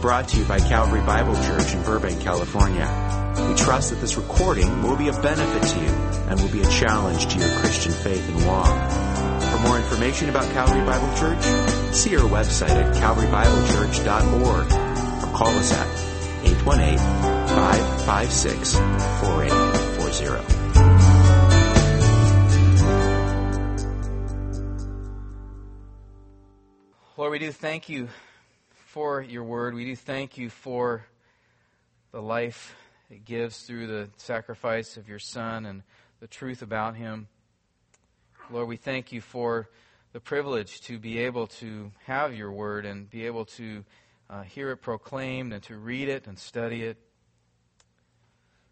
brought to you by Calvary Bible Church in Burbank, California. We trust that this recording will be a benefit to you and will be a challenge to your Christian faith and walk. For more information about Calvary Bible Church, see our website at calvarybiblechurch.org or call us at 818-556-4840. Lord, we do thank you for your word. We do thank you for the life it gives through the sacrifice of your Son and the truth about him. Lord, we thank you for the privilege to be able to have your word and be able to uh, hear it proclaimed and to read it and study it.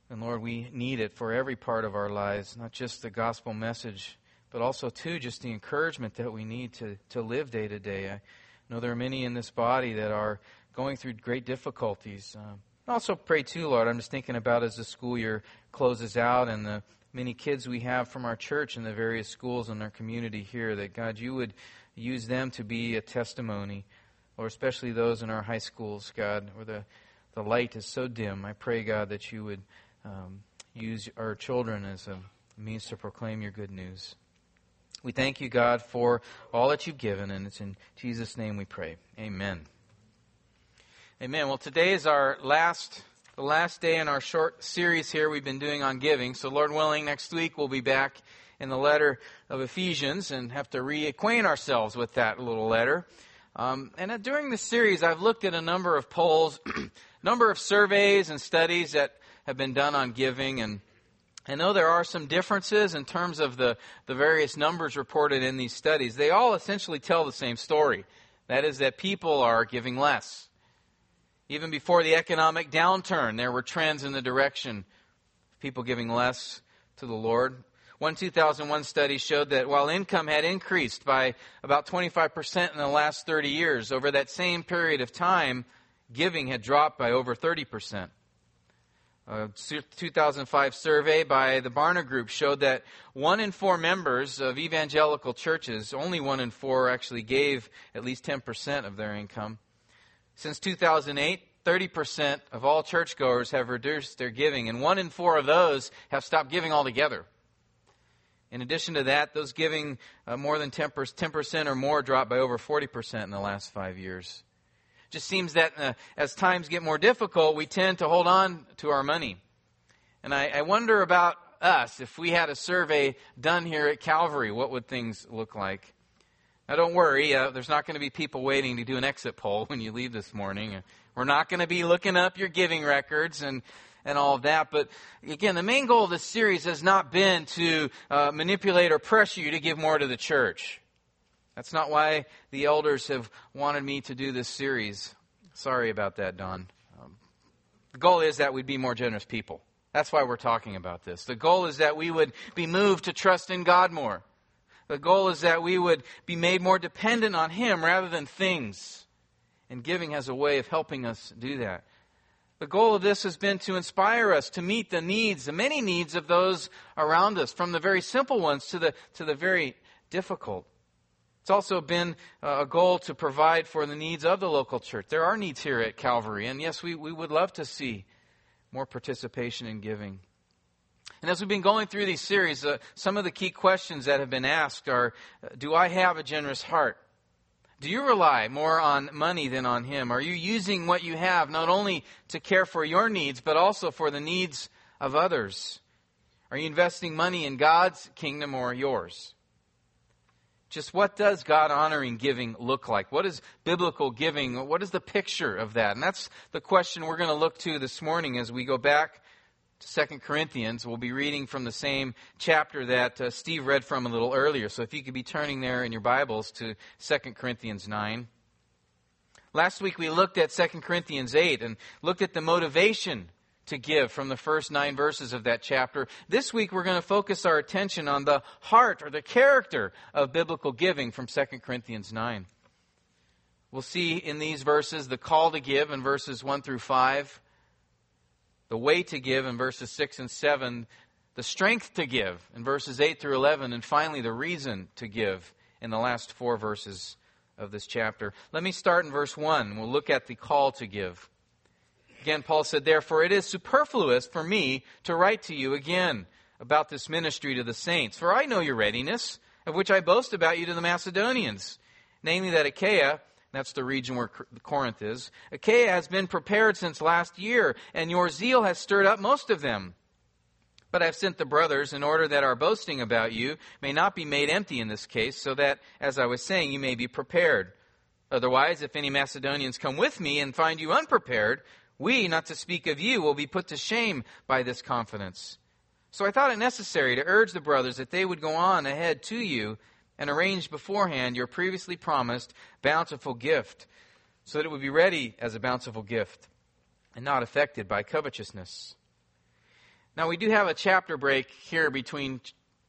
And Lord, we need it for every part of our lives, not just the gospel message, but also, too, just the encouragement that we need to, to live day to day. I know there are many in this body that are going through great difficulties. Um, also, pray, too, Lord. I'm just thinking about as the school year closes out and the many kids we have from our church and the various schools in our community here, that God, you would use them to be a testimony, or especially those in our high schools, God, where the, the light is so dim. I pray, God, that you would um, use our children as a means to proclaim your good news. We thank you, God, for all that you've given, and it's in Jesus' name we pray. Amen. Amen. Well, today is our last the last day in our short series here we've been doing on giving. So, Lord willing, next week we'll be back in the letter of Ephesians and have to reacquaint ourselves with that little letter. Um, and uh, during this series, I've looked at a number of polls, number of surveys and studies that have been done on giving, and I know there are some differences in terms of the, the various numbers reported in these studies. They all essentially tell the same story. That is, that people are giving less. Even before the economic downturn, there were trends in the direction of people giving less to the Lord. One 2001 study showed that while income had increased by about 25% in the last 30 years, over that same period of time, giving had dropped by over 30%. A 2005 survey by the Barna Group showed that one in four members of evangelical churches, only one in four actually gave at least 10% of their income. Since 2008, 30% of all churchgoers have reduced their giving, and one in four of those have stopped giving altogether. In addition to that, those giving uh, more than 10%, 10% or more dropped by over 40% in the last five years just seems that uh, as times get more difficult, we tend to hold on to our money. And I, I wonder about us. If we had a survey done here at Calvary, what would things look like? Now, don't worry, uh, there's not going to be people waiting to do an exit poll when you leave this morning. We're not going to be looking up your giving records and, and all of that. But again, the main goal of this series has not been to uh, manipulate or pressure you to give more to the church. That's not why the elders have wanted me to do this series. Sorry about that, Don. Um, the goal is that we'd be more generous people. That's why we're talking about this. The goal is that we would be moved to trust in God more. The goal is that we would be made more dependent on Him rather than things. And giving has a way of helping us do that. The goal of this has been to inspire us to meet the needs, the many needs of those around us, from the very simple ones to the, to the very difficult. It's also been uh, a goal to provide for the needs of the local church. There are needs here at Calvary, and yes, we, we would love to see more participation in giving. And as we've been going through these series, uh, some of the key questions that have been asked are uh, Do I have a generous heart? Do you rely more on money than on Him? Are you using what you have not only to care for your needs, but also for the needs of others? Are you investing money in God's kingdom or yours? Just what does God honoring giving look like? What is biblical giving? What is the picture of that? And that's the question we're going to look to this morning as we go back to 2 Corinthians. We'll be reading from the same chapter that uh, Steve read from a little earlier. So if you could be turning there in your Bibles to 2 Corinthians 9. Last week we looked at 2 Corinthians 8 and looked at the motivation to give from the first nine verses of that chapter. This week we're going to focus our attention on the heart or the character of biblical giving from 2 Corinthians 9. We'll see in these verses the call to give in verses 1 through 5, the way to give in verses 6 and 7, the strength to give in verses 8 through 11, and finally the reason to give in the last four verses of this chapter. Let me start in verse 1. We'll look at the call to give. Again, Paul said, Therefore, it is superfluous for me to write to you again about this ministry to the saints, for I know your readiness, of which I boast about you to the Macedonians, namely that Achaia, that's the region where Corinth is, Achaia has been prepared since last year, and your zeal has stirred up most of them. But I've sent the brothers in order that our boasting about you may not be made empty in this case, so that, as I was saying, you may be prepared. Otherwise, if any Macedonians come with me and find you unprepared, we, not to speak of you, will be put to shame by this confidence. So I thought it necessary to urge the brothers that they would go on ahead to you and arrange beforehand your previously promised bountiful gift, so that it would be ready as a bountiful gift and not affected by covetousness. Now we do have a chapter break here between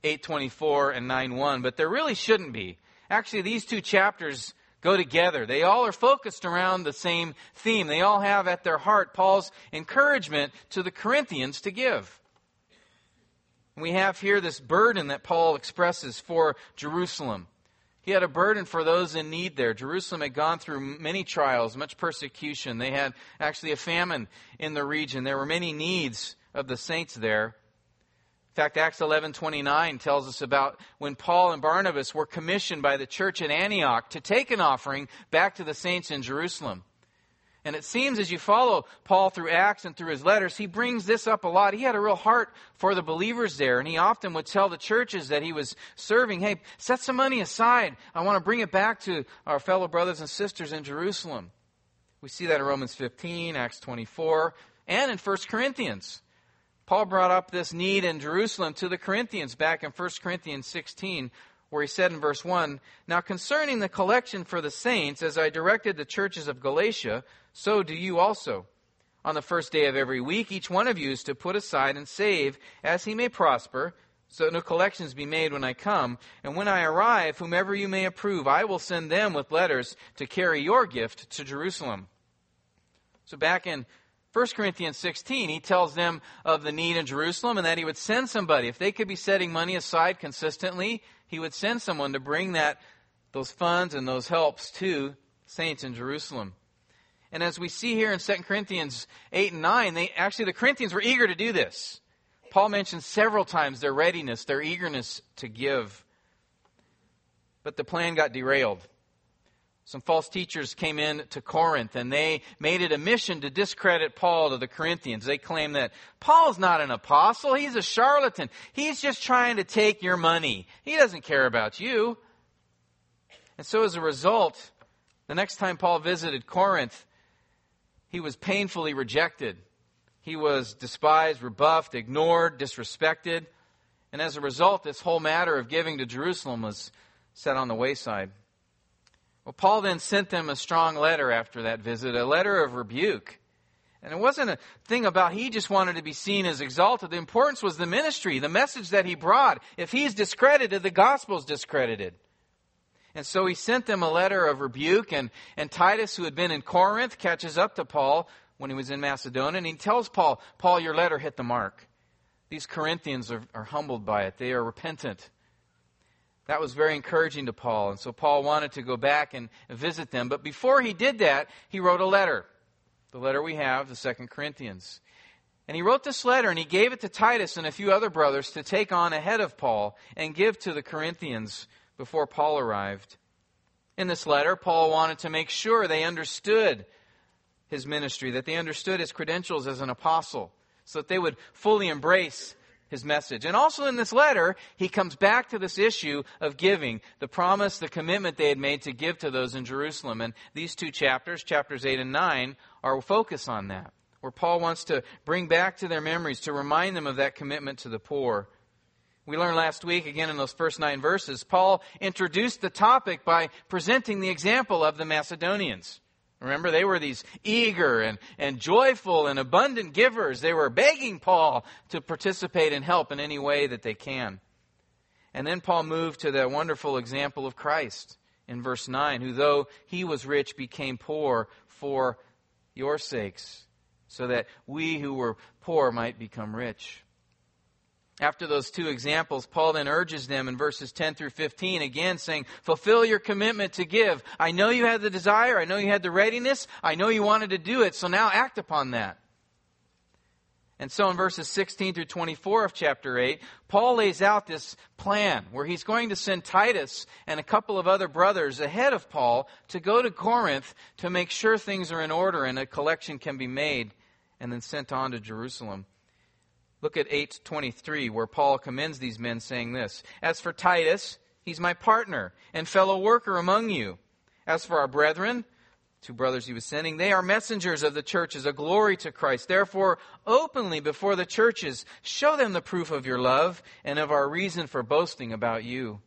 824 and 91, but there really shouldn't be. Actually, these two chapters go together. They all are focused around the same theme. They all have at their heart Paul's encouragement to the Corinthians to give. We have here this burden that Paul expresses for Jerusalem. He had a burden for those in need there. Jerusalem had gone through many trials, much persecution. They had actually a famine in the region. There were many needs of the saints there. In fact, Acts 11:29 tells us about when Paul and Barnabas were commissioned by the church in Antioch to take an offering back to the saints in Jerusalem. And it seems as you follow Paul through Acts and through his letters, he brings this up a lot. He had a real heart for the believers there, and he often would tell the churches that he was serving, hey, set some money aside. I want to bring it back to our fellow brothers and sisters in Jerusalem. We see that in Romans 15, Acts 24, and in 1 Corinthians. Paul brought up this need in Jerusalem to the Corinthians back in 1 Corinthians 16, where he said in verse 1 Now concerning the collection for the saints, as I directed the churches of Galatia, so do you also. On the first day of every week, each one of you is to put aside and save as he may prosper, so that no collections be made when I come. And when I arrive, whomever you may approve, I will send them with letters to carry your gift to Jerusalem. So back in 1 Corinthians 16, he tells them of the need in Jerusalem and that he would send somebody. If they could be setting money aside consistently, he would send someone to bring that, those funds and those helps to saints in Jerusalem. And as we see here in 2 Corinthians 8 and 9, they, actually the Corinthians were eager to do this. Paul mentions several times their readiness, their eagerness to give. But the plan got derailed. Some false teachers came in to Corinth and they made it a mission to discredit Paul to the Corinthians. They claimed that Paul's not an apostle, he's a charlatan. He's just trying to take your money. He doesn't care about you. And so as a result, the next time Paul visited Corinth, he was painfully rejected. He was despised, rebuffed, ignored, disrespected. And as a result, this whole matter of giving to Jerusalem was set on the wayside. Well, Paul then sent them a strong letter after that visit, a letter of rebuke. And it wasn't a thing about he just wanted to be seen as exalted. The importance was the ministry, the message that he brought. If he's discredited, the gospel's discredited. And so he sent them a letter of rebuke, and, and Titus, who had been in Corinth, catches up to Paul when he was in Macedonia, and he tells Paul, Paul, your letter hit the mark. These Corinthians are, are humbled by it. They are repentant. That was very encouraging to Paul. And so Paul wanted to go back and visit them. But before he did that, he wrote a letter. The letter we have, the Second Corinthians. And he wrote this letter and he gave it to Titus and a few other brothers to take on ahead of Paul and give to the Corinthians before Paul arrived. In this letter, Paul wanted to make sure they understood his ministry, that they understood his credentials as an apostle, so that they would fully embrace his message. And also in this letter, he comes back to this issue of giving, the promise, the commitment they had made to give to those in Jerusalem. And these two chapters, chapters 8 and 9, are focus on that, where Paul wants to bring back to their memories, to remind them of that commitment to the poor. We learned last week, again in those first nine verses, Paul introduced the topic by presenting the example of the Macedonians. Remember, they were these eager and, and joyful and abundant givers. They were begging Paul to participate and help in any way that they can. And then Paul moved to that wonderful example of Christ in verse 9, who though he was rich became poor for your sakes, so that we who were poor might become rich. After those two examples, Paul then urges them in verses 10 through 15 again saying, fulfill your commitment to give. I know you had the desire. I know you had the readiness. I know you wanted to do it. So now act upon that. And so in verses 16 through 24 of chapter 8, Paul lays out this plan where he's going to send Titus and a couple of other brothers ahead of Paul to go to Corinth to make sure things are in order and a collection can be made and then sent on to Jerusalem. Look at 8:23 where Paul commends these men saying this, "As for Titus, he's my partner and fellow worker among you. As for our brethren, two brothers he was sending, they are messengers of the churches, a glory to Christ. Therefore, openly before the churches, show them the proof of your love and of our reason for boasting about you."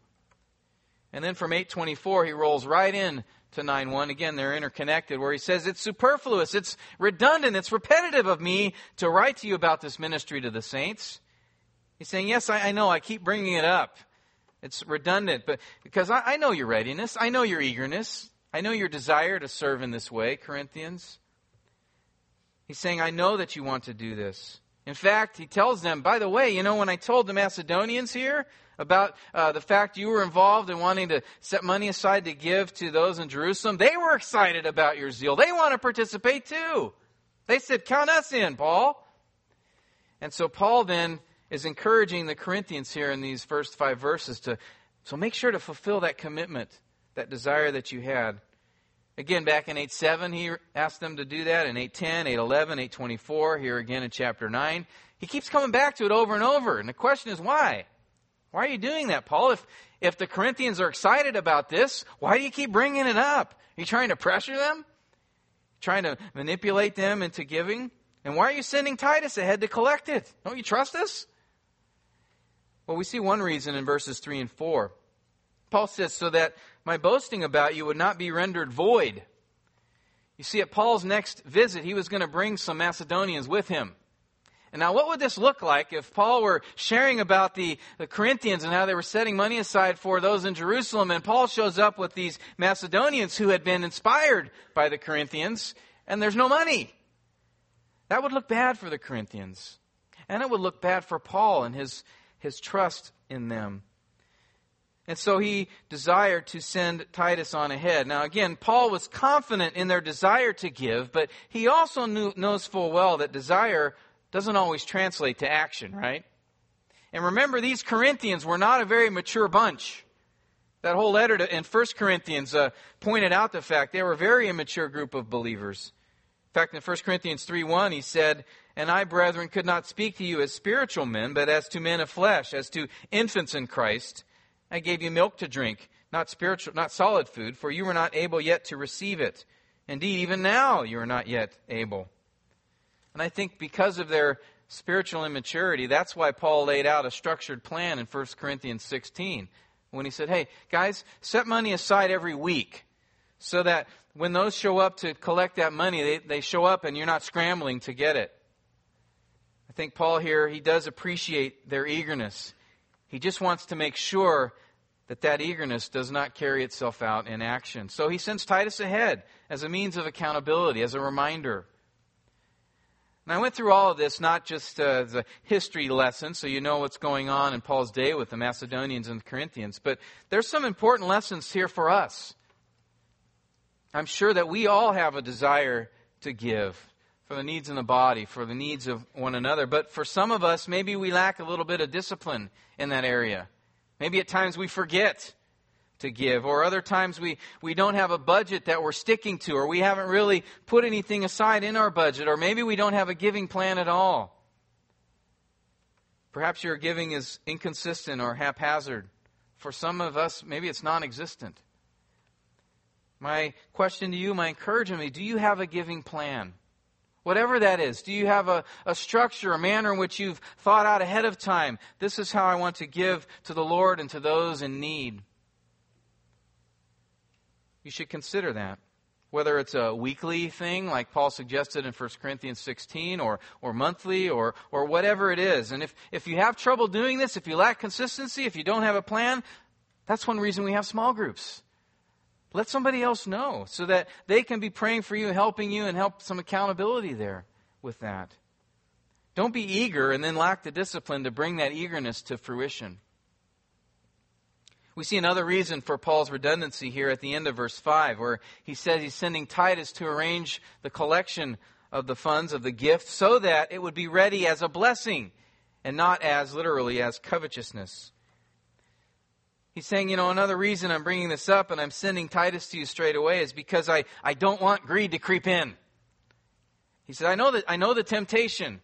And then from 824 he rolls right in to 9 1. Again, they're interconnected, where he says, It's superfluous, it's redundant, it's repetitive of me to write to you about this ministry to the saints. He's saying, Yes, I, I know, I keep bringing it up. It's redundant, but because I, I know your readiness, I know your eagerness, I know your desire to serve in this way, Corinthians. He's saying, I know that you want to do this. In fact, he tells them, by the way, you know, when I told the Macedonians here about uh, the fact you were involved in wanting to set money aside to give to those in Jerusalem, they were excited about your zeal. They want to participate too. They said, Count us in, Paul. And so Paul then is encouraging the Corinthians here in these first five verses to so make sure to fulfill that commitment, that desire that you had. Again, back in 8.7, he asked them to do that. In 8.10, 8.11, 8.24, here again in chapter 9. He keeps coming back to it over and over. And the question is why? Why are you doing that, Paul? If, if the Corinthians are excited about this, why do you keep bringing it up? Are you trying to pressure them? Trying to manipulate them into giving? And why are you sending Titus ahead to collect it? Don't you trust us? Well, we see one reason in verses 3 and 4. Paul says, so that my boasting about you would not be rendered void. You see, at Paul's next visit, he was going to bring some Macedonians with him. And now, what would this look like if Paul were sharing about the, the Corinthians and how they were setting money aside for those in Jerusalem, and Paul shows up with these Macedonians who had been inspired by the Corinthians, and there's no money? That would look bad for the Corinthians. And it would look bad for Paul and his, his trust in them. And so he desired to send Titus on ahead. Now, again, Paul was confident in their desire to give, but he also knew, knows full well that desire doesn't always translate to action, right? And remember, these Corinthians were not a very mature bunch. That whole letter to, in 1 Corinthians uh, pointed out the fact they were a very immature group of believers. In fact, in 1 Corinthians 3 1, he said, And I, brethren, could not speak to you as spiritual men, but as to men of flesh, as to infants in Christ. I gave you milk to drink, not spiritual, not solid food, for you were not able yet to receive it. Indeed, even now you are not yet able. And I think because of their spiritual immaturity, that's why Paul laid out a structured plan in 1 Corinthians 16 when he said, Hey, guys, set money aside every week so that when those show up to collect that money, they, they show up and you're not scrambling to get it. I think Paul here, he does appreciate their eagerness. He just wants to make sure that that eagerness does not carry itself out in action. So he sends Titus ahead as a means of accountability, as a reminder. And I went through all of this not just uh, as a history lesson, so you know what's going on in Paul's day with the Macedonians and the Corinthians, but there's some important lessons here for us. I'm sure that we all have a desire to give for the needs in the body, for the needs of one another, but for some of us, maybe we lack a little bit of discipline in that area. Maybe at times we forget to give, or other times we, we don't have a budget that we're sticking to, or we haven't really put anything aside in our budget, or maybe we don't have a giving plan at all. Perhaps your giving is inconsistent or haphazard. For some of us, maybe it's non existent. My question to you, my encouragement, do you have a giving plan? Whatever that is, do you have a, a structure, a manner in which you've thought out ahead of time? This is how I want to give to the Lord and to those in need. You should consider that. Whether it's a weekly thing, like Paul suggested in 1 Corinthians 16, or, or monthly, or, or whatever it is. And if, if you have trouble doing this, if you lack consistency, if you don't have a plan, that's one reason we have small groups. Let somebody else know so that they can be praying for you, helping you, and help some accountability there with that. Don't be eager and then lack the discipline to bring that eagerness to fruition. We see another reason for Paul's redundancy here at the end of verse 5, where he says he's sending Titus to arrange the collection of the funds of the gift so that it would be ready as a blessing and not as literally as covetousness. He's saying, you know, another reason I'm bringing this up and I'm sending Titus to you straight away is because I, I don't want greed to creep in. He said, I know that I know the temptation.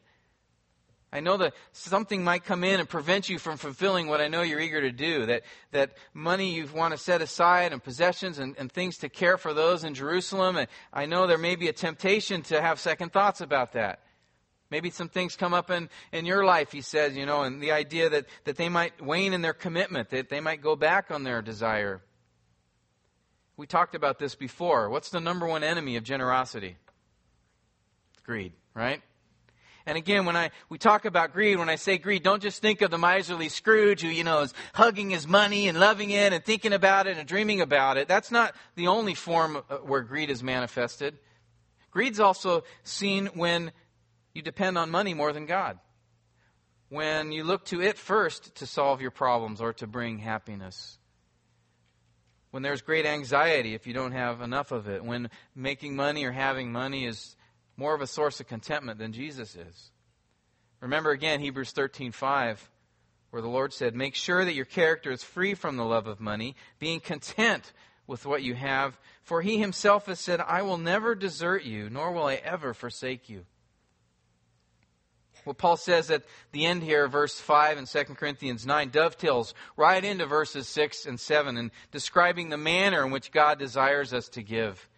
I know that something might come in and prevent you from fulfilling what I know you're eager to do. That, that money you want to set aside and possessions and, and things to care for those in Jerusalem. And I know there may be a temptation to have second thoughts about that. Maybe some things come up in, in your life, he says, you know, and the idea that, that they might wane in their commitment, that they might go back on their desire. We talked about this before. What's the number one enemy of generosity? Greed, right? And again, when I, we talk about greed, when I say greed, don't just think of the miserly Scrooge who, you know, is hugging his money and loving it and thinking about it and dreaming about it. That's not the only form uh, where greed is manifested. Greed's also seen when you depend on money more than God. When you look to it first to solve your problems or to bring happiness. When there's great anxiety if you don't have enough of it. When making money or having money is more of a source of contentment than Jesus is. Remember again Hebrews 13:5 where the Lord said, "Make sure that your character is free from the love of money, being content with what you have, for he himself has said, I will never desert you, nor will I ever forsake you." What Paul says at the end here, verse 5 in 2 Corinthians 9, dovetails right into verses 6 and 7 and describing the manner in which God desires us to give.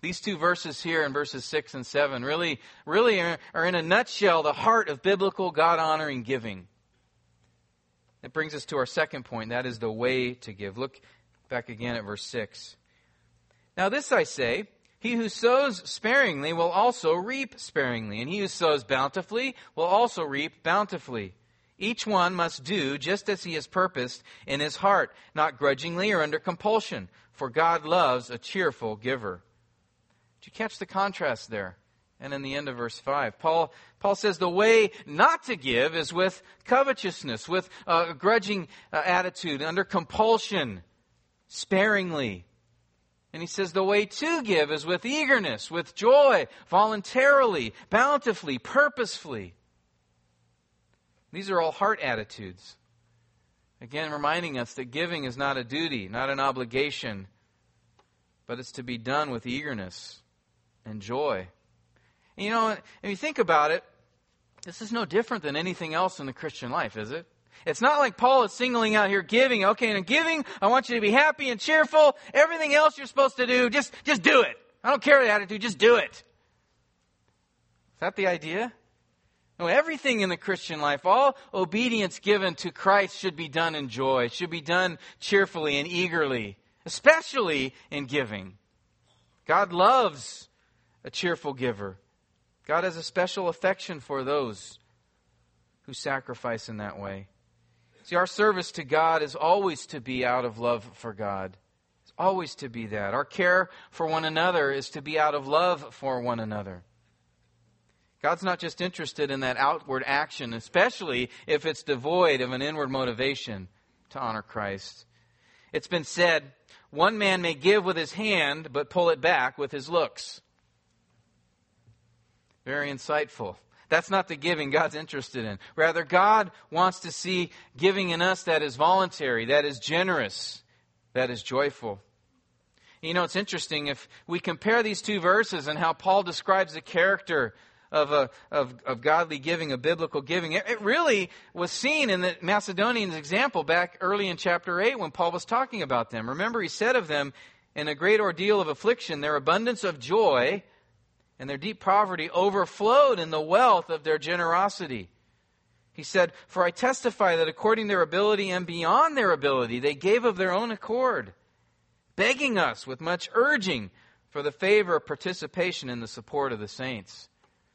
These two verses here in verses 6 and 7 really, really are, are in a nutshell the heart of biblical God honoring giving. It brings us to our second point that is the way to give. Look back again at verse 6. Now, this I say he who sows sparingly will also reap sparingly, and he who sows bountifully will also reap bountifully. Each one must do just as he has purposed in his heart, not grudgingly or under compulsion, for God loves a cheerful giver. Did you catch the contrast there? And in the end of verse 5, Paul, Paul says the way not to give is with covetousness, with a grudging uh, attitude, under compulsion, sparingly. And he says the way to give is with eagerness, with joy, voluntarily, bountifully, purposefully. These are all heart attitudes. Again, reminding us that giving is not a duty, not an obligation, but it's to be done with eagerness and joy. And you know, if you think about it, this is no different than anything else in the Christian life, is it? It's not like Paul is singling out here giving. Okay, and giving, I want you to be happy and cheerful. Everything else you're supposed to do, just, just do it. I don't care the attitude, just do it. Is that the idea? No, everything in the Christian life, all obedience given to Christ should be done in joy, it should be done cheerfully and eagerly, especially in giving. God loves a cheerful giver. God has a special affection for those who sacrifice in that way. See, our service to God is always to be out of love for God. It's always to be that. Our care for one another is to be out of love for one another. God's not just interested in that outward action, especially if it's devoid of an inward motivation to honor Christ. It's been said, one man may give with his hand, but pull it back with his looks. Very insightful. That's not the giving God's interested in. Rather, God wants to see giving in us that is voluntary, that is generous, that is joyful. You know, it's interesting if we compare these two verses and how Paul describes the character of, a, of, of godly giving, of biblical giving. It, it really was seen in the Macedonians' example back early in chapter 8 when Paul was talking about them. Remember, he said of them, in a great ordeal of affliction, their abundance of joy and their deep poverty overflowed in the wealth of their generosity. He said, For I testify that according to their ability and beyond their ability, they gave of their own accord, begging us with much urging for the favor of participation in the support of the saints.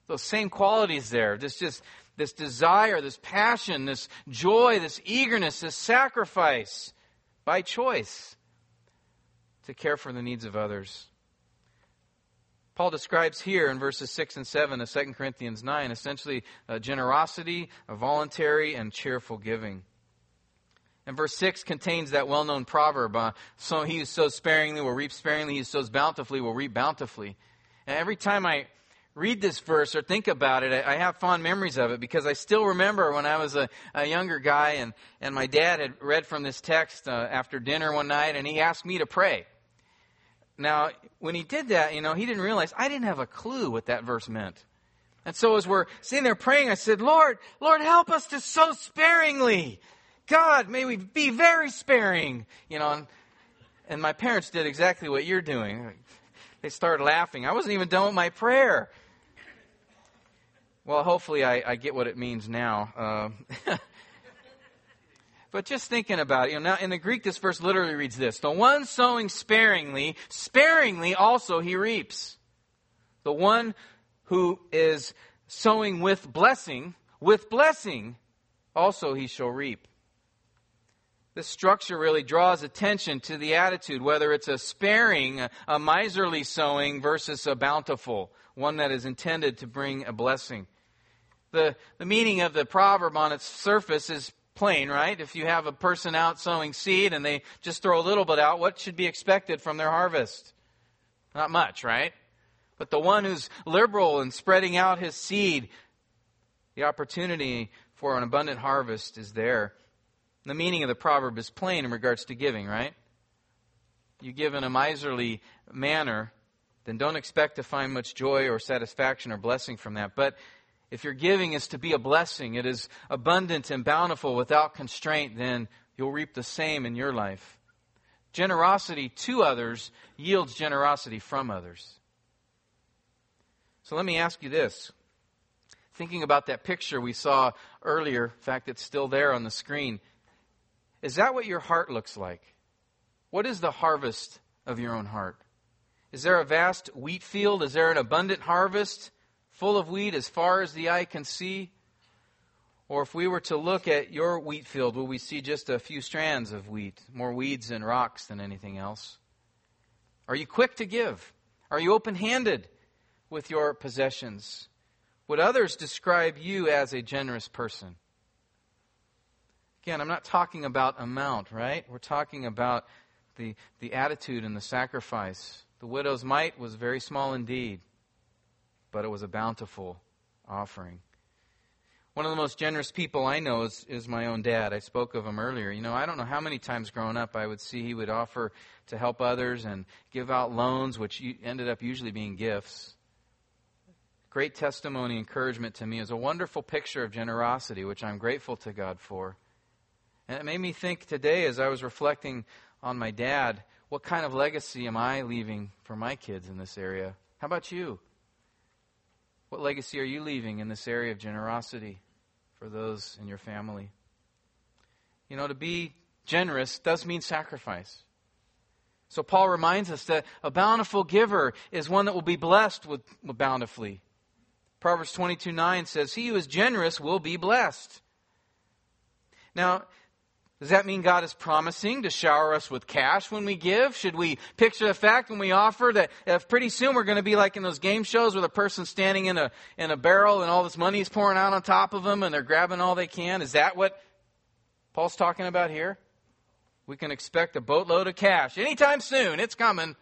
Those same qualities there, this just this desire, this passion, this joy, this eagerness, this sacrifice by choice to care for the needs of others. Paul describes here in verses 6 and 7 of 2 Corinthians 9 essentially a generosity, a voluntary, and cheerful giving. And verse 6 contains that well known proverb uh, so he who sows sparingly will reap sparingly, he who sows bountifully will reap bountifully. And every time I read this verse or think about it, I have fond memories of it because I still remember when I was a, a younger guy and, and my dad had read from this text uh, after dinner one night and he asked me to pray. Now, when he did that, you know, he didn't realize I didn't have a clue what that verse meant. And so as we're sitting there praying, I said, Lord, Lord, help us to sow sparingly. God, may we be very sparing. You know, and, and my parents did exactly what you're doing. They started laughing. I wasn't even done with my prayer. Well, hopefully I, I get what it means now. Uh, but just thinking about it, you know, now in the Greek, this verse literally reads this: "The one sowing sparingly, sparingly also he reaps. The one who is sowing with blessing, with blessing, also he shall reap." This structure really draws attention to the attitude, whether it's a sparing, a miserly sowing versus a bountiful, one that is intended to bring a blessing the, the meaning of the proverb on its surface is plain, right? If you have a person out sowing seed and they just throw a little bit out, what should be expected from their harvest? Not much, right? But the one who's liberal in spreading out his seed, the opportunity for an abundant harvest is there. The meaning of the proverb is plain in regards to giving, right? You give in a miserly manner, then don't expect to find much joy or satisfaction or blessing from that. But if your giving is to be a blessing, it is abundant and bountiful without constraint, then you'll reap the same in your life. Generosity to others yields generosity from others. So let me ask you this. Thinking about that picture we saw earlier, in fact, it's still there on the screen. Is that what your heart looks like? What is the harvest of your own heart? Is there a vast wheat field? Is there an abundant harvest? Full of wheat as far as the eye can see? Or if we were to look at your wheat field, will we see just a few strands of wheat, more weeds and rocks than anything else? Are you quick to give? Are you open handed with your possessions? Would others describe you as a generous person? Again, I'm not talking about amount, right? We're talking about the, the attitude and the sacrifice. The widow's mite was very small indeed but it was a bountiful offering. One of the most generous people I know is, is my own dad. I spoke of him earlier. You know, I don't know how many times growing up I would see he would offer to help others and give out loans, which ended up usually being gifts. Great testimony, encouragement to me. is a wonderful picture of generosity, which I'm grateful to God for. And it made me think today, as I was reflecting on my dad, what kind of legacy am I leaving for my kids in this area? How about you? What legacy are you leaving in this area of generosity for those in your family? You know, to be generous does mean sacrifice. So Paul reminds us that a bountiful giver is one that will be blessed with, with bountifully. Proverbs 22 9 says, He who is generous will be blessed. Now, does that mean God is promising to shower us with cash when we give? Should we picture the fact when we offer that if pretty soon we're going to be like in those game shows where the person's standing in a, in a barrel and all this money is pouring out on top of them and they're grabbing all they can? Is that what Paul's talking about here? We can expect a boatload of cash anytime soon. It's coming.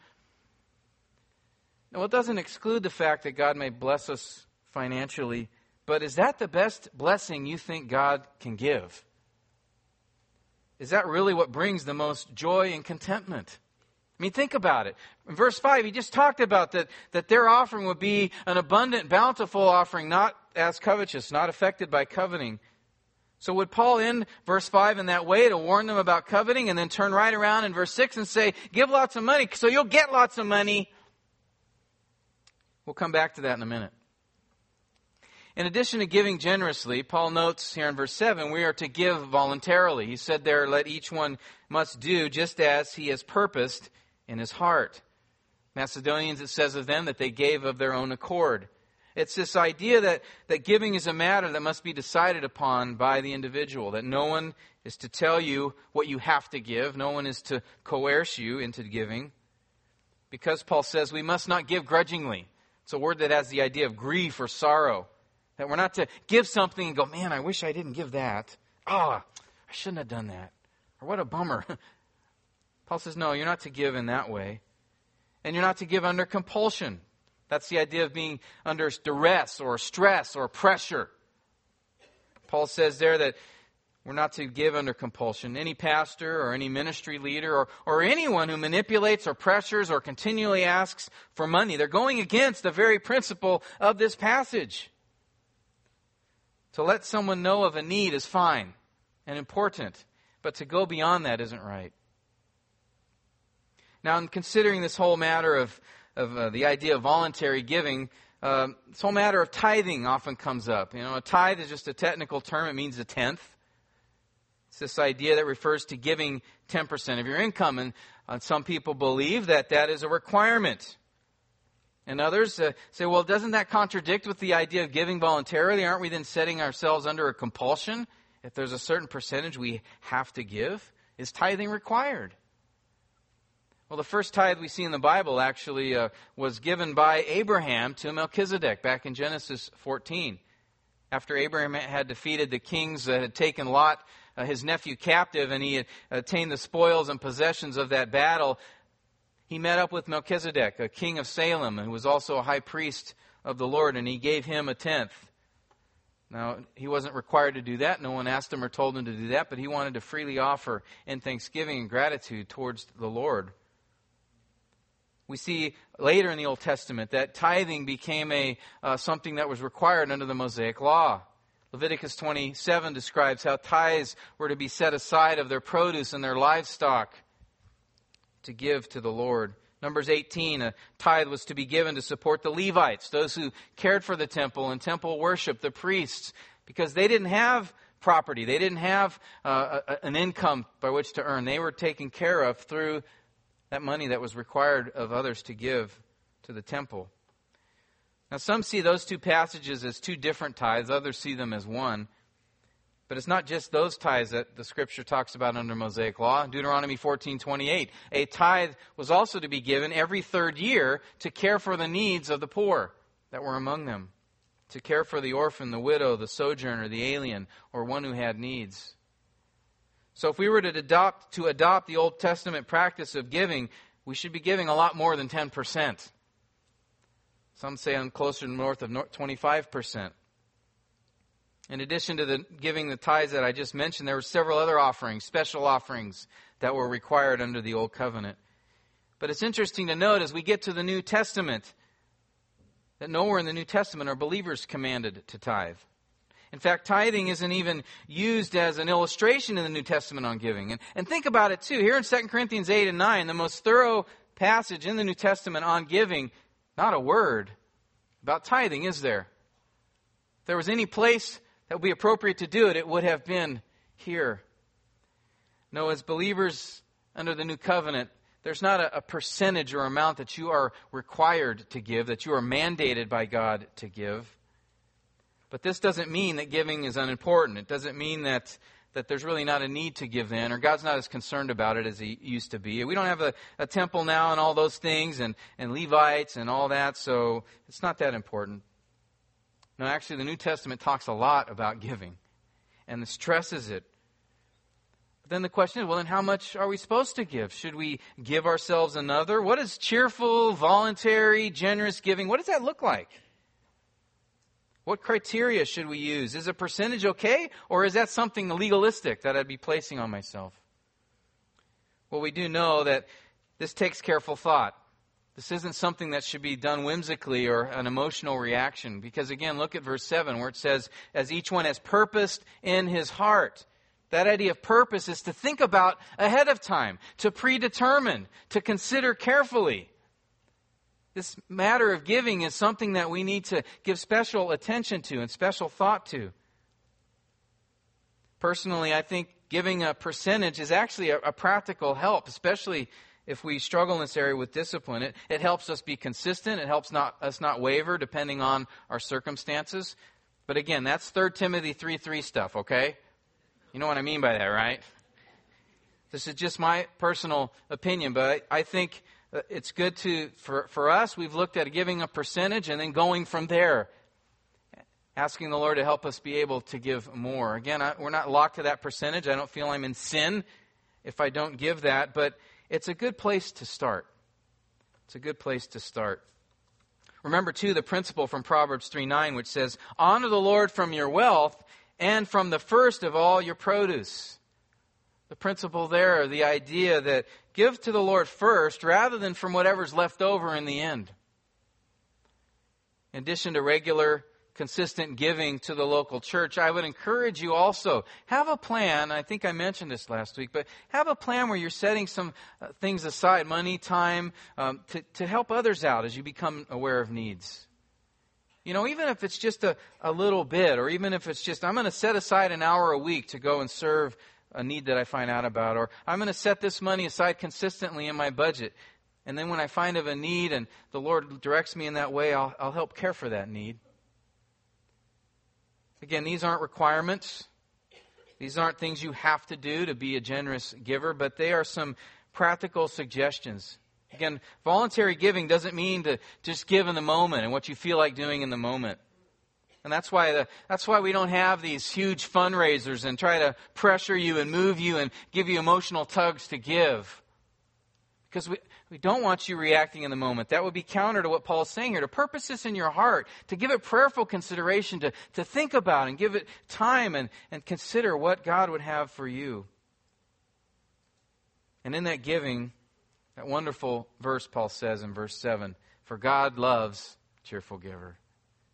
Now, it doesn't exclude the fact that God may bless us financially, but is that the best blessing you think God can give? Is that really what brings the most joy and contentment? I mean, think about it. In verse 5, he just talked about that, that their offering would be an abundant, bountiful offering, not as covetous, not affected by coveting. So would Paul end verse 5 in that way to warn them about coveting and then turn right around in verse 6 and say, give lots of money so you'll get lots of money? We'll come back to that in a minute. In addition to giving generously, Paul notes here in verse 7, we are to give voluntarily. He said there, let each one must do just as he has purposed in his heart. Macedonians, it says of them that they gave of their own accord. It's this idea that, that giving is a matter that must be decided upon by the individual, that no one is to tell you what you have to give, no one is to coerce you into giving. Because Paul says we must not give grudgingly. It's a word that has the idea of grief or sorrow. That we're not to give something and go, man, I wish I didn't give that. Ah, oh, I shouldn't have done that. Or what a bummer. Paul says, no, you're not to give in that way. And you're not to give under compulsion. That's the idea of being under duress or stress or pressure. Paul says there that we're not to give under compulsion. Any pastor or any ministry leader or, or anyone who manipulates or pressures or continually asks for money, they're going against the very principle of this passage. To let someone know of a need is fine and important, but to go beyond that isn't right. Now, in considering this whole matter of, of uh, the idea of voluntary giving, uh, this whole matter of tithing often comes up. You know, a tithe is just a technical term, it means a tenth. It's this idea that refers to giving 10% of your income, and uh, some people believe that that is a requirement. And others uh, say, well, doesn't that contradict with the idea of giving voluntarily? Aren't we then setting ourselves under a compulsion? If there's a certain percentage we have to give, is tithing required? Well, the first tithe we see in the Bible actually uh, was given by Abraham to Melchizedek back in Genesis 14. After Abraham had defeated the kings that had taken Lot, uh, his nephew, captive, and he had attained the spoils and possessions of that battle, he met up with Melchizedek, a king of Salem, who was also a high priest of the Lord, and he gave him a tenth. Now, he wasn't required to do that. No one asked him or told him to do that, but he wanted to freely offer in thanksgiving and gratitude towards the Lord. We see later in the Old Testament that tithing became a uh, something that was required under the Mosaic law. Leviticus 27 describes how tithes were to be set aside of their produce and their livestock to give to the Lord. Numbers 18, a tithe was to be given to support the Levites, those who cared for the temple and temple worship, the priests, because they didn't have property. They didn't have uh, an income by which to earn. They were taken care of through that money that was required of others to give to the temple. Now, some see those two passages as two different tithes, others see them as one. But it's not just those tithes that the scripture talks about under Mosaic law. Deuteronomy 14:28, a tithe was also to be given every third year to care for the needs of the poor that were among them, to care for the orphan, the widow, the sojourner, the alien, or one who had needs. So if we were to adopt, to adopt the Old Testament practice of giving, we should be giving a lot more than 10%. Some say I'm closer to north of 25%. In addition to the giving the tithes that I just mentioned, there were several other offerings, special offerings that were required under the Old Covenant. But it's interesting to note as we get to the New Testament that nowhere in the New Testament are believers commanded to tithe. In fact, tithing isn't even used as an illustration in the New Testament on giving. And, and think about it too. Here in 2 Corinthians 8 and 9, the most thorough passage in the New Testament on giving, not a word about tithing, is there? If there was any place that would be appropriate to do it, it would have been here. No, as believers under the new covenant, there's not a, a, percentage or amount that you are required to give, that you are mandated by God to give. But this doesn't mean that giving is unimportant. It doesn't mean that, that there's really not a need to give in, or God's not as concerned about it as He used to be. We don't have a, a temple now and all those things, and, and Levites and all that, so it's not that important. No, actually, the New Testament talks a lot about giving and stresses it. But then the question is well, then how much are we supposed to give? Should we give ourselves another? What is cheerful, voluntary, generous giving? What does that look like? What criteria should we use? Is a percentage okay, or is that something legalistic that I'd be placing on myself? Well, we do know that this takes careful thought. This isn't something that should be done whimsically or an emotional reaction. Because again, look at verse 7 where it says, as each one has purposed in his heart. That idea of purpose is to think about ahead of time, to predetermine, to consider carefully. This matter of giving is something that we need to give special attention to and special thought to. Personally, I think giving a percentage is actually a, a practical help, especially if we struggle in this area with discipline. It, it helps us be consistent. It helps not, us not waver depending on our circumstances. But again, that's 3 Timothy 3 3 stuff, okay? You know what I mean by that, right? This is just my personal opinion, but I, I think Uh, it's good to, for, for us, we've looked at giving a percentage and then going from there, asking the Lord to help us be able to give more. Again, I, we're not locked to that percentage. I don't feel I'm in sin if I don't give that, but it's a good place to start. It's a good place to start. Remember, too, the principle from Proverbs 3 9, which says, Honor the Lord from your wealth and from the first of all your produce. The principle there, the idea that give to the Lord first rather than from whatever's left over in the end. In addition to regular, consistent giving to the local church, I would encourage you also have a plan. I think I mentioned this last week, but have a plan where you're setting some uh, things aside, money, time, um, to, to help others out as you become aware of needs. You know, even if it's just a, a little bit, or even if it's just, I'm going to set aside an hour a week to go and serve a need that I find out about, or I'm going to set this money aside consistently in my budget. And then when I find of a need and the Lord directs me in that way, I'll, I'll help care for that need. Again, these aren't requirements. These aren't things you have to do to be a generous giver, but they are some practical suggestions. Again, voluntary giving doesn't mean to just give in the moment and what you feel like doing in the moment. And that's why, the, that's why we don't have these huge fundraisers and try to pressure you and move you and give you emotional tugs to give. Because we, we don't want you reacting in the moment. That would be counter to what Paul's saying here. To purpose this in your heart, to give it prayerful consideration, to, to think about and give it time and, and consider what God would have for you. And in that giving, that wonderful verse Paul says in verse 7 For God loves cheerful giver.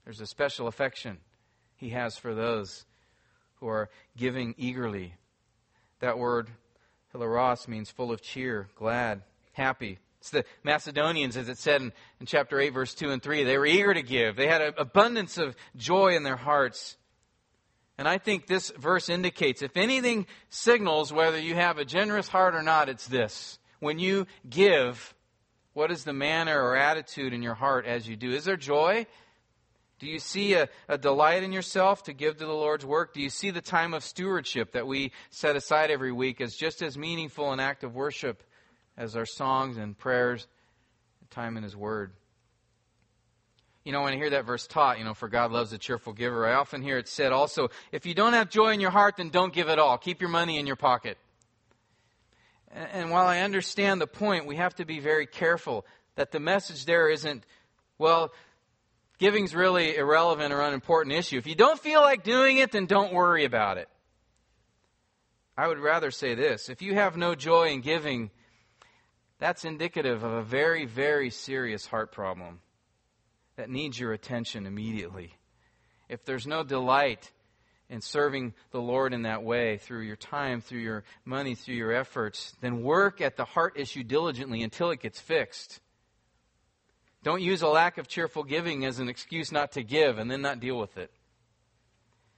There's a special affection he has for those who are giving eagerly. That word, hilaros, means full of cheer, glad, happy. It's the Macedonians, as it said in, in chapter 8, verse 2 and 3. They were eager to give, they had an abundance of joy in their hearts. And I think this verse indicates if anything signals whether you have a generous heart or not, it's this. When you give, what is the manner or attitude in your heart as you do? Is there joy? Do you see a, a, delight in yourself to give to the Lord's work? Do you see the time of stewardship that we set aside every week as just as meaningful an act of worship as our songs and prayers, time in His Word? You know, when I hear that verse taught, you know, for God loves a cheerful giver, I often hear it said also, if you don't have joy in your heart, then don't give at all. Keep your money in your pocket. And, and while I understand the point, we have to be very careful that the message there isn't, well, Giving's really irrelevant or unimportant issue. If you don't feel like doing it, then don't worry about it. I would rather say this if you have no joy in giving, that's indicative of a very, very serious heart problem that needs your attention immediately. If there's no delight in serving the Lord in that way through your time, through your money, through your efforts, then work at the heart issue diligently until it gets fixed. Don't use a lack of cheerful giving as an excuse not to give and then not deal with it.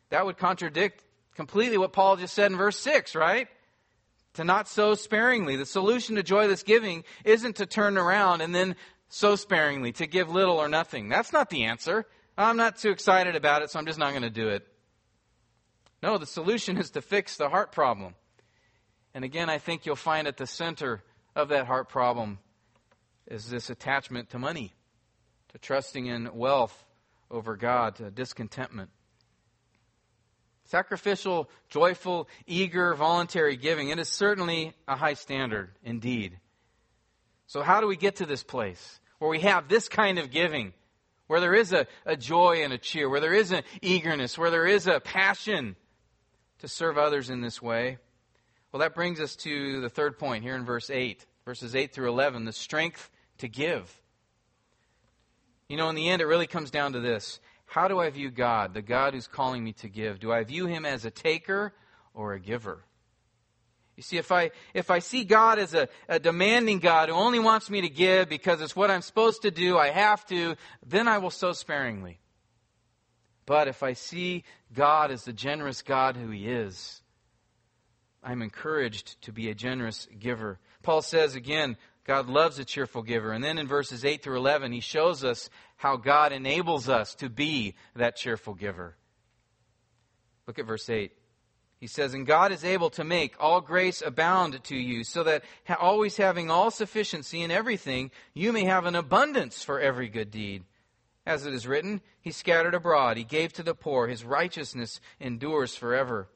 That would contradict completely what Paul just said in verse 6, right? To not sow sparingly. The solution to joyless giving isn't to turn around and then sow sparingly, to give little or nothing. That's not the answer. I'm not too excited about it, so I'm just not going to do it. No, the solution is to fix the heart problem. And again, I think you'll find at the center of that heart problem is this attachment to money, to trusting in wealth over God, to discontentment. Sacrificial, joyful, eager, voluntary giving, it is certainly a high standard indeed. So, how do we get to this place where we have this kind of giving, where there is a, a joy and a cheer, where there is an eagerness, where there is a passion to serve others in this way? Well, that brings us to the third point here in verse 8, verses 8 through 11 the strength to give. You know, in the end, it really comes down to this How do I view God, the God who's calling me to give? Do I view him as a taker or a giver? You see, if I, if I see God as a, a demanding God who only wants me to give because it's what I'm supposed to do, I have to, then I will sow sparingly. But if I see God as the generous God who He is, I'm encouraged to be a generous giver. Paul says again, God loves a cheerful giver. And then in verses 8 through 11, he shows us how God enables us to be that cheerful giver. Look at verse 8. He says, And God is able to make all grace abound to you, so that always having all sufficiency in everything, you may have an abundance for every good deed. As it is written, He scattered abroad, He gave to the poor, His righteousness endures forever.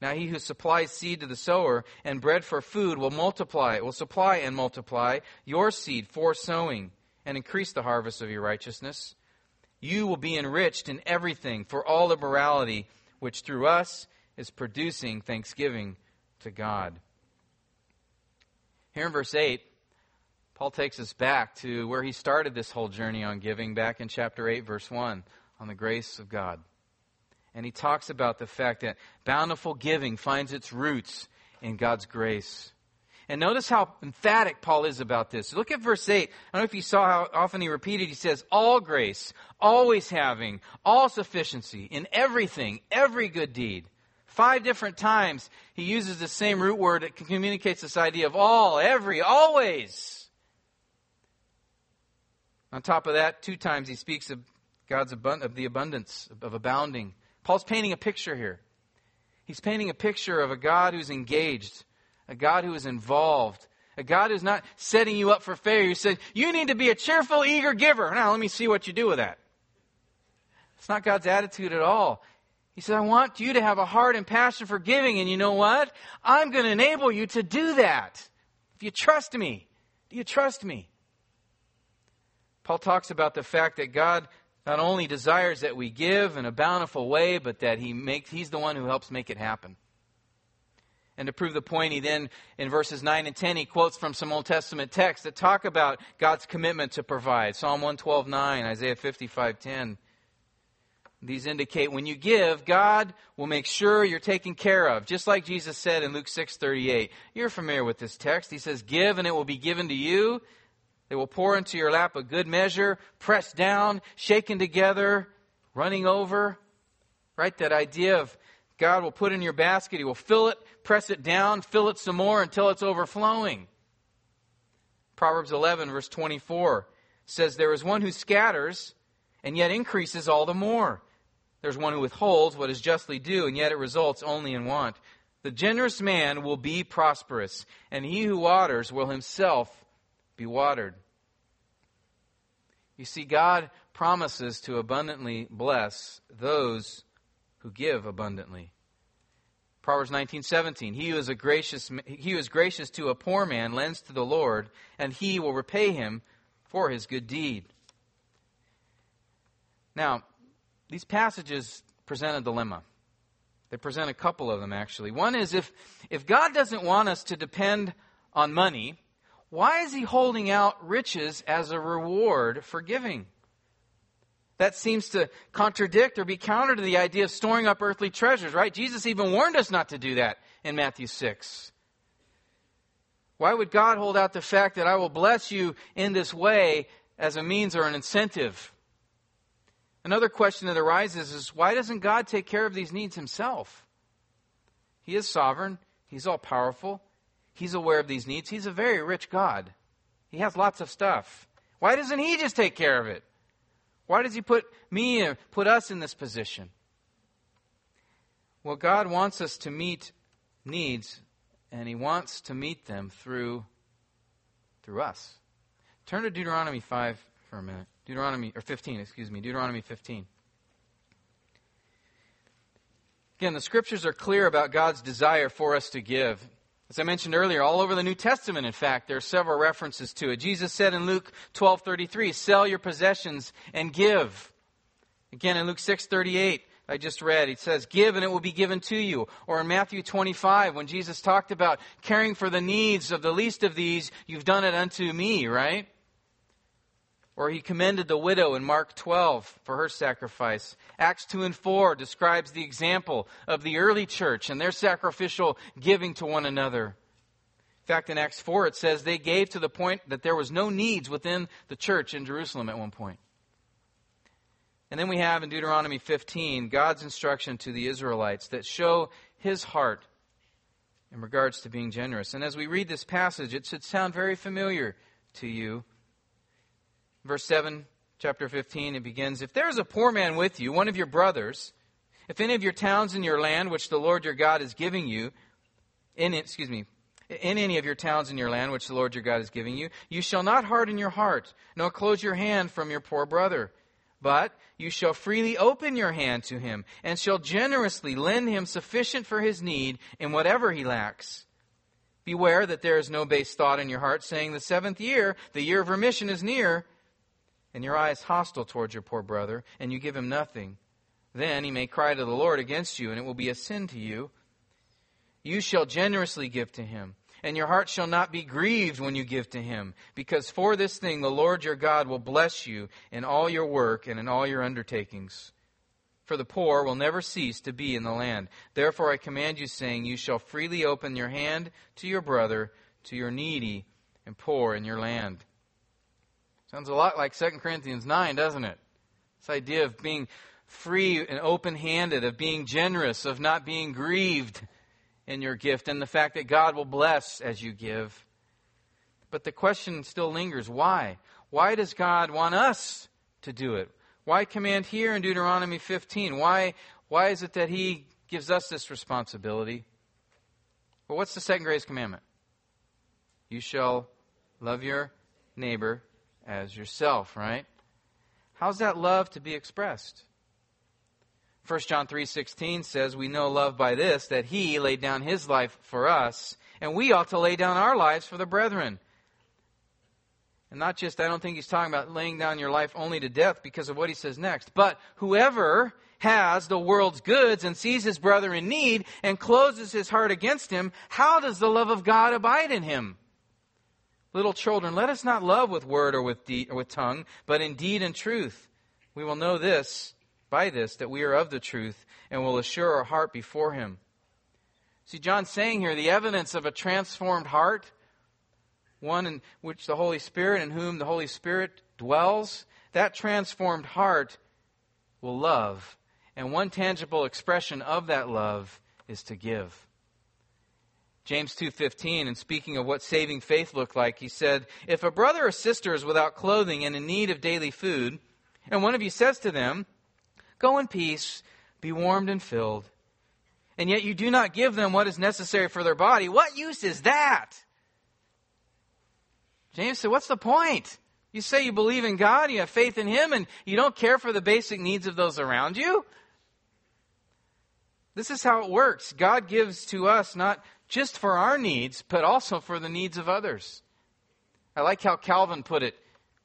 Now he who supplies seed to the sower and bread for food will multiply, will supply and multiply your seed for sowing and increase the harvest of your righteousness. You will be enriched in everything for all the morality which through us is producing thanksgiving to God. Here in verse 8, Paul takes us back to where he started this whole journey on giving back in chapter 8, verse 1, on the grace of God. And he talks about the fact that bountiful giving finds its roots in God's grace. And notice how emphatic Paul is about this. Look at verse 8. I don't know if you saw how often he repeated. He says, all grace, always having, all sufficiency, in everything, every good deed. Five different times he uses the same root word that communicates this idea of all, every, always. On top of that, two times he speaks of God's abund- of the abundance of abounding. Paul's painting a picture here. He's painting a picture of a God who's engaged, a God who is involved, a God who's not setting you up for failure. He said, You need to be a cheerful, eager giver. Now, let me see what you do with that. It's not God's attitude at all. He said, I want you to have a heart and passion for giving, and you know what? I'm going to enable you to do that. If you trust me, do you trust me? Paul talks about the fact that God not only desires that we give in a bountiful way, but that he makes, he's the one who helps make it happen. And to prove the point, he then, in verses 9 and 10, he quotes from some Old Testament texts that talk about God's commitment to provide. Psalm 112, 9, Isaiah 55, 10. These indicate when you give, God will make sure you're taken care of. Just like Jesus said in Luke 6:38. You're familiar with this text. He says, "Give and it will be given to you." They will pour into your lap a good measure, pressed down, shaken together, running over. Right? That idea of God will put in your basket, He will fill it, press it down, fill it some more until it's overflowing. Proverbs 11, verse 24 says, There is one who scatters and yet increases all the more. There's one who withholds what is justly due, and yet it results only in want. The generous man will be prosperous, and he who waters will himself be watered. You see, God promises to abundantly bless those who give abundantly. Proverbs 19:17 He who is a gracious he who is gracious to a poor man lends to the Lord and he will repay him for his good deed. Now, these passages present a dilemma. They present a couple of them actually. One is if if God doesn't want us to depend on money, why is he holding out riches as a reward for giving? That seems to contradict or be counter to the idea of storing up earthly treasures, right? Jesus even warned us not to do that in Matthew 6. Why would God hold out the fact that I will bless you in this way as a means or an incentive? Another question that arises is why doesn't God take care of these needs himself? He is sovereign, He's all powerful. He's aware of these needs. He's a very rich God. He has lots of stuff. Why doesn't He just take care of it? Why does He put me or put us in this position? Well, God wants us to meet needs, and He wants to meet them through through us. Turn to Deuteronomy 5 for a minute. Deuteronomy, or 15, excuse me, Deuteronomy 15. Again, the scriptures are clear about God's desire for us to give. As I mentioned earlier, all over the New Testament, in fact, there are several references to it. Jesus said in Luke 12:33, "Sell your possessions and give." Again in Luke 6:38, I just read, it says, "Give and it will be given to you." Or in Matthew 25, when Jesus talked about caring for the needs of the least of these, you've done it unto me, right? Or he commended the widow in Mark 12 for her sacrifice. Acts 2 and 4 describes the example of the early church and their sacrificial giving to one another. In fact, in Acts 4, it says they gave to the point that there was no needs within the church in Jerusalem at one point. And then we have in Deuteronomy 15 God's instruction to the Israelites that show his heart in regards to being generous. And as we read this passage, it should sound very familiar to you verse 7, chapter 15, it begins If there is a poor man with you, one of your brothers, If any of your towns in your land, which the Lord your God is giving you, in excuse me, in any of your towns in your land, which the Lord your God is giving you, you shall not harden your heart, nor close your hand from your poor brother. But you shall freely open your hand to him, and shall generously lend him sufficient for his need in whatever he lacks. Beware that there is no base thought in your heart, saying, The seventh year, the year of remission, is near, and your eye is hostile towards your poor brother, and you give him nothing. Then he may cry to the Lord against you, and it will be a sin to you. You shall generously give to him and your heart shall not be grieved when you give to him, because for this thing the Lord your God will bless you in all your work and in all your undertakings. For the poor will never cease to be in the land. Therefore I command you, saying, You shall freely open your hand to your brother, to your needy and poor in your land. Sounds a lot like 2 Corinthians 9, doesn't it? This idea of being free and open handed, of being generous, of not being grieved in your gift and the fact that God will bless as you give. But the question still lingers why? Why does God want us to do it? Why command here in Deuteronomy 15? Why, why is it that He gives us this responsibility? Well, what's the second greatest commandment? You shall love your neighbor as yourself, right? How's that love to be expressed? 1 John 3:16 says we know love by this that he laid down his life for us and we ought to lay down our lives for the brethren. And not just I don't think he's talking about laying down your life only to death because of what he says next, but whoever has the world's goods and sees his brother in need and closes his heart against him, how does the love of God abide in him? Little children, let us not love with word or with, or with tongue, but in deed and truth. We will know this by this that we are of the truth and will assure our heart before him. See, John's saying here the evidence of a transformed heart, one in which the Holy Spirit, in whom the Holy Spirit dwells, that transformed heart will love. And one tangible expression of that love is to give. James 2:15 and speaking of what saving faith looked like, he said, "If a brother or sister is without clothing and in need of daily food, and one of you says to them, Go in peace, be warmed and filled. And yet you do not give them what is necessary for their body. What use is that? James said, What's the point? You say you believe in God, you have faith in Him, and you don't care for the basic needs of those around you? This is how it works. God gives to us not just for our needs, but also for the needs of others. I like how Calvin put it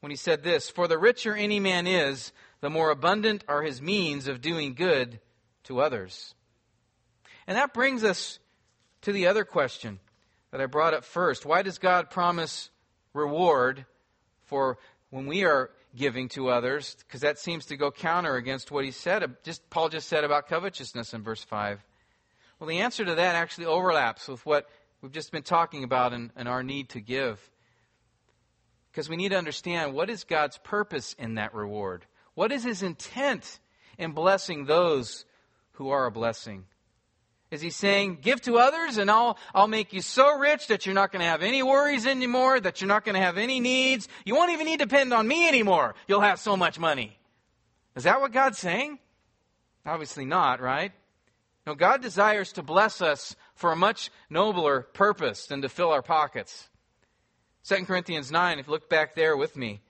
when he said this For the richer any man is, the more abundant are his means of doing good to others. And that brings us to the other question that I brought up first. Why does God promise reward for when we are giving to others? Because that seems to go counter against what he said. Just Paul just said about covetousness in verse five. Well, the answer to that actually overlaps with what we've just been talking about and, in our need to give. Because we need to understand what is God's purpose in that reward. What is his intent in blessing those who are a blessing? Is he saying, give to others and I'll, I'll make you so rich that you're not going to have any worries anymore, that you're not going to have any needs. You won't even need to depend on me anymore. You'll have so much money. Is that what God's saying? Obviously not, right? No, God desires to bless us for a much nobler purpose than to fill our pockets. 2 Corinthians 9, if you look back there with me,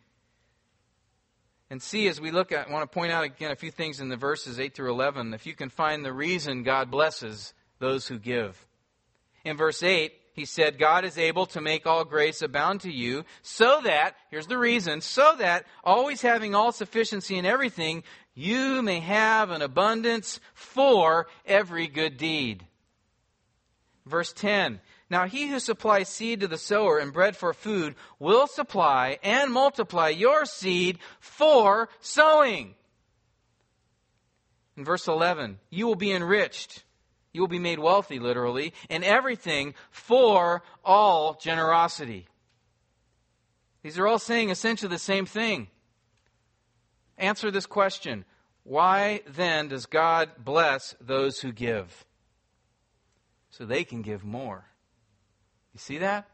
and see as we look at, I want to point out again a few things in the verses 8 through 11, if you can find the reason God blesses those who give. In verse 8, he said, God is able to make all grace abound to you, so that, here's the reason, so that, always having all sufficiency in everything, you may have an abundance for every good deed. Verse 10, now he who supplies seed to the sower and bread for food will supply and multiply your seed for sowing. In verse 11, you will be enriched. You will be made wealthy, literally, in everything for all generosity. These are all saying essentially the same thing. Answer this question Why then does God bless those who give? So they can give more. You see that?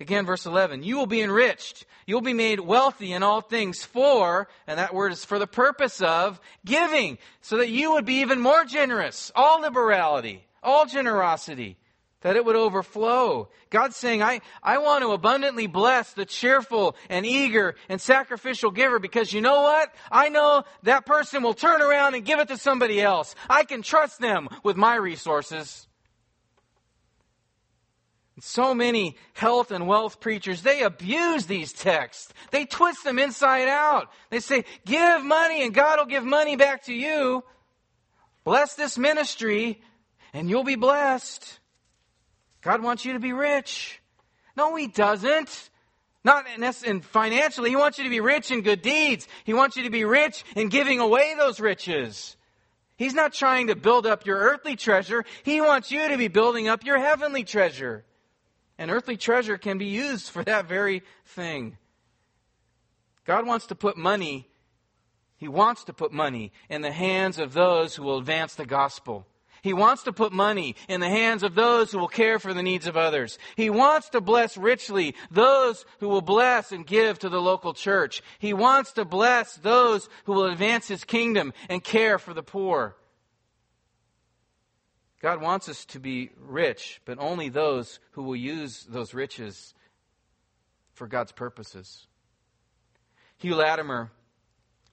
Again, verse 11, you will be enriched. You'll be made wealthy in all things for, and that word is for the purpose of, giving, so that you would be even more generous. All liberality, all generosity, that it would overflow. God's saying, I, I want to abundantly bless the cheerful and eager and sacrificial giver because you know what? I know that person will turn around and give it to somebody else. I can trust them with my resources. So many health and wealth preachers, they abuse these texts. They twist them inside out. They say, give money and God will give money back to you. Bless this ministry and you'll be blessed. God wants you to be rich. No, He doesn't. Not in financially. He wants you to be rich in good deeds. He wants you to be rich in giving away those riches. He's not trying to build up your earthly treasure. He wants you to be building up your heavenly treasure. And earthly treasure can be used for that very thing. God wants to put money, He wants to put money in the hands of those who will advance the gospel. He wants to put money in the hands of those who will care for the needs of others. He wants to bless richly those who will bless and give to the local church. He wants to bless those who will advance His kingdom and care for the poor. God wants us to be rich, but only those who will use those riches for God's purposes. Hugh Latimer,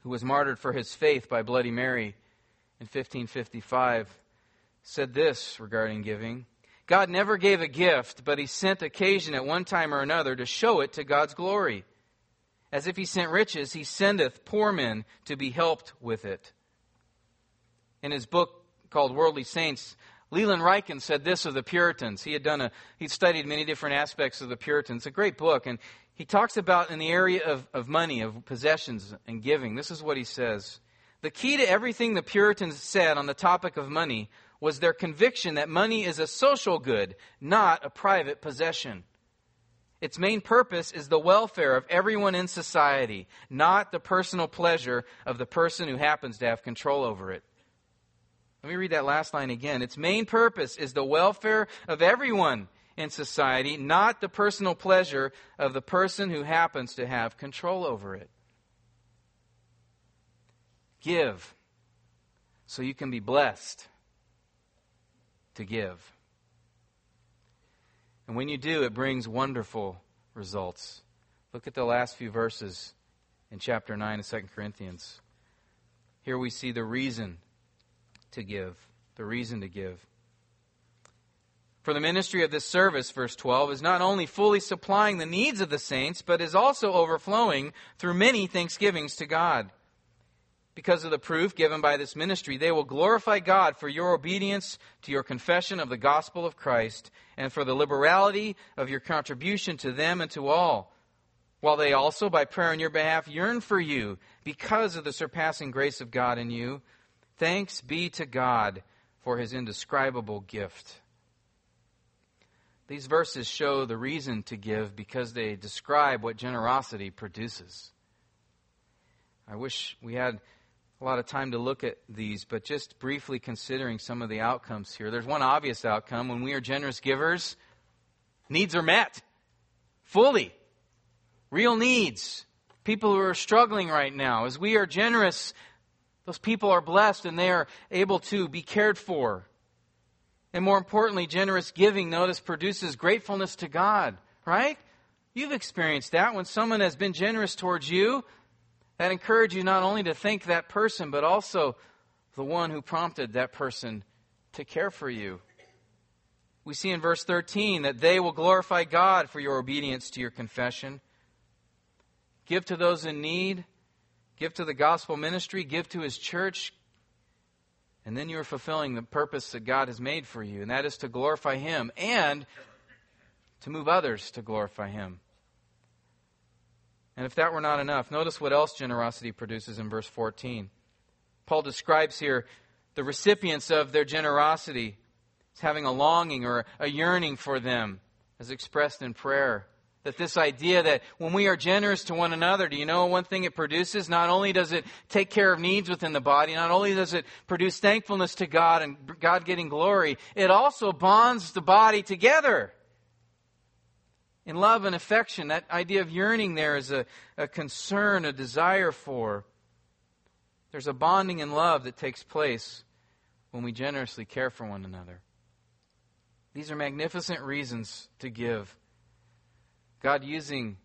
who was martyred for his faith by Bloody Mary in 1555, said this regarding giving God never gave a gift, but he sent occasion at one time or another to show it to God's glory. As if he sent riches, he sendeth poor men to be helped with it. In his book called Worldly Saints, Leland Ryken said this of the Puritans. He had done a, he'd studied many different aspects of the Puritans. It's a great book, and he talks about in the area of, of money, of possessions and giving. This is what he says. The key to everything the Puritans said on the topic of money was their conviction that money is a social good, not a private possession. Its main purpose is the welfare of everyone in society, not the personal pleasure of the person who happens to have control over it. Let me read that last line again. Its main purpose is the welfare of everyone in society, not the personal pleasure of the person who happens to have control over it. Give so you can be blessed to give. And when you do, it brings wonderful results. Look at the last few verses in chapter 9 of 2 Corinthians. Here we see the reason to give, the reason to give. For the ministry of this service, verse 12, is not only fully supplying the needs of the saints, but is also overflowing through many thanksgivings to God. Because of the proof given by this ministry, they will glorify God for your obedience to your confession of the gospel of Christ and for the liberality of your contribution to them and to all, while they also, by prayer on your behalf, yearn for you because of the surpassing grace of God in you Thanks be to God for his indescribable gift. These verses show the reason to give because they describe what generosity produces. I wish we had a lot of time to look at these, but just briefly considering some of the outcomes here. There's one obvious outcome. When we are generous givers, needs are met fully. Real needs. People who are struggling right now. As we are generous, those people are blessed and they are able to be cared for. And more importantly, generous giving, notice, produces gratefulness to God, right? You've experienced that when someone has been generous towards you. That encourage you not only to thank that person, but also the one who prompted that person to care for you. We see in verse 13 that they will glorify God for your obedience to your confession. Give to those in need give to the gospel ministry, give to his church, and then you're fulfilling the purpose that God has made for you, and that is to glorify him and to move others to glorify him. And if that were not enough, notice what else generosity produces in verse 14. Paul describes here the recipients of their generosity as having a longing or a yearning for them, as expressed in prayer. That this idea that when we are generous to one another, do you know one thing it produces? Not only does it take care of needs within the body, not only does it produce thankfulness to God and God getting glory, it also bonds the body together. In love and affection, that idea of yearning there is a, a concern, a desire for. There's a bonding in love that takes place when we generously care for one another. These are magnificent reasons to give. God using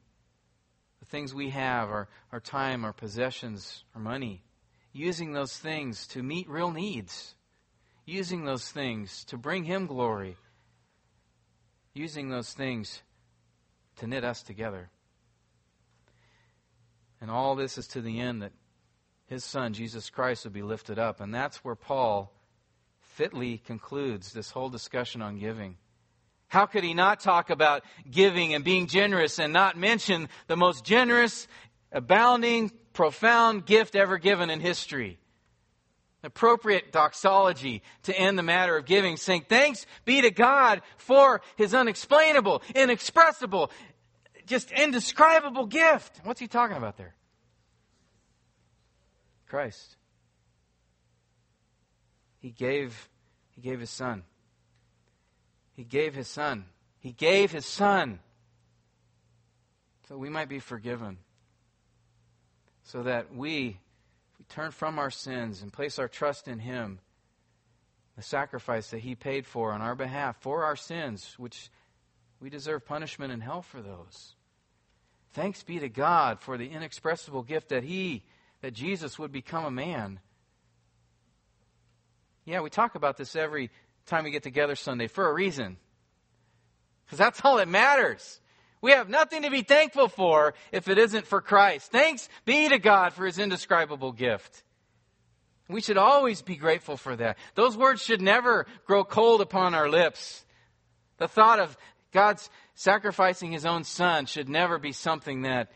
the things we have, our, our time, our possessions, our money, using those things to meet real needs, using those things to bring Him glory, using those things to knit us together. And all this is to the end that His Son, Jesus Christ, will be lifted up. And that's where Paul fitly concludes this whole discussion on giving. How could he not talk about giving and being generous and not mention the most generous, abounding, profound gift ever given in history? Appropriate doxology to end the matter of giving, saying, Thanks be to God for his unexplainable, inexpressible, just indescribable gift. What's he talking about there? Christ. He gave, he gave his son. He gave his son. He gave his son so we might be forgiven. So that we, turn from our sins and place our trust in him, the sacrifice that he paid for on our behalf for our sins, which we deserve punishment in hell for those. Thanks be to God for the inexpressible gift that he, that Jesus would become a man. Yeah, we talk about this every time we get together Sunday for a reason. Because that's all that matters. We have nothing to be thankful for if it isn't for Christ. Thanks be to God for his indescribable gift. We should always be grateful for that. Those words should never grow cold upon our lips. The thought of God's sacrificing his own son should never be something that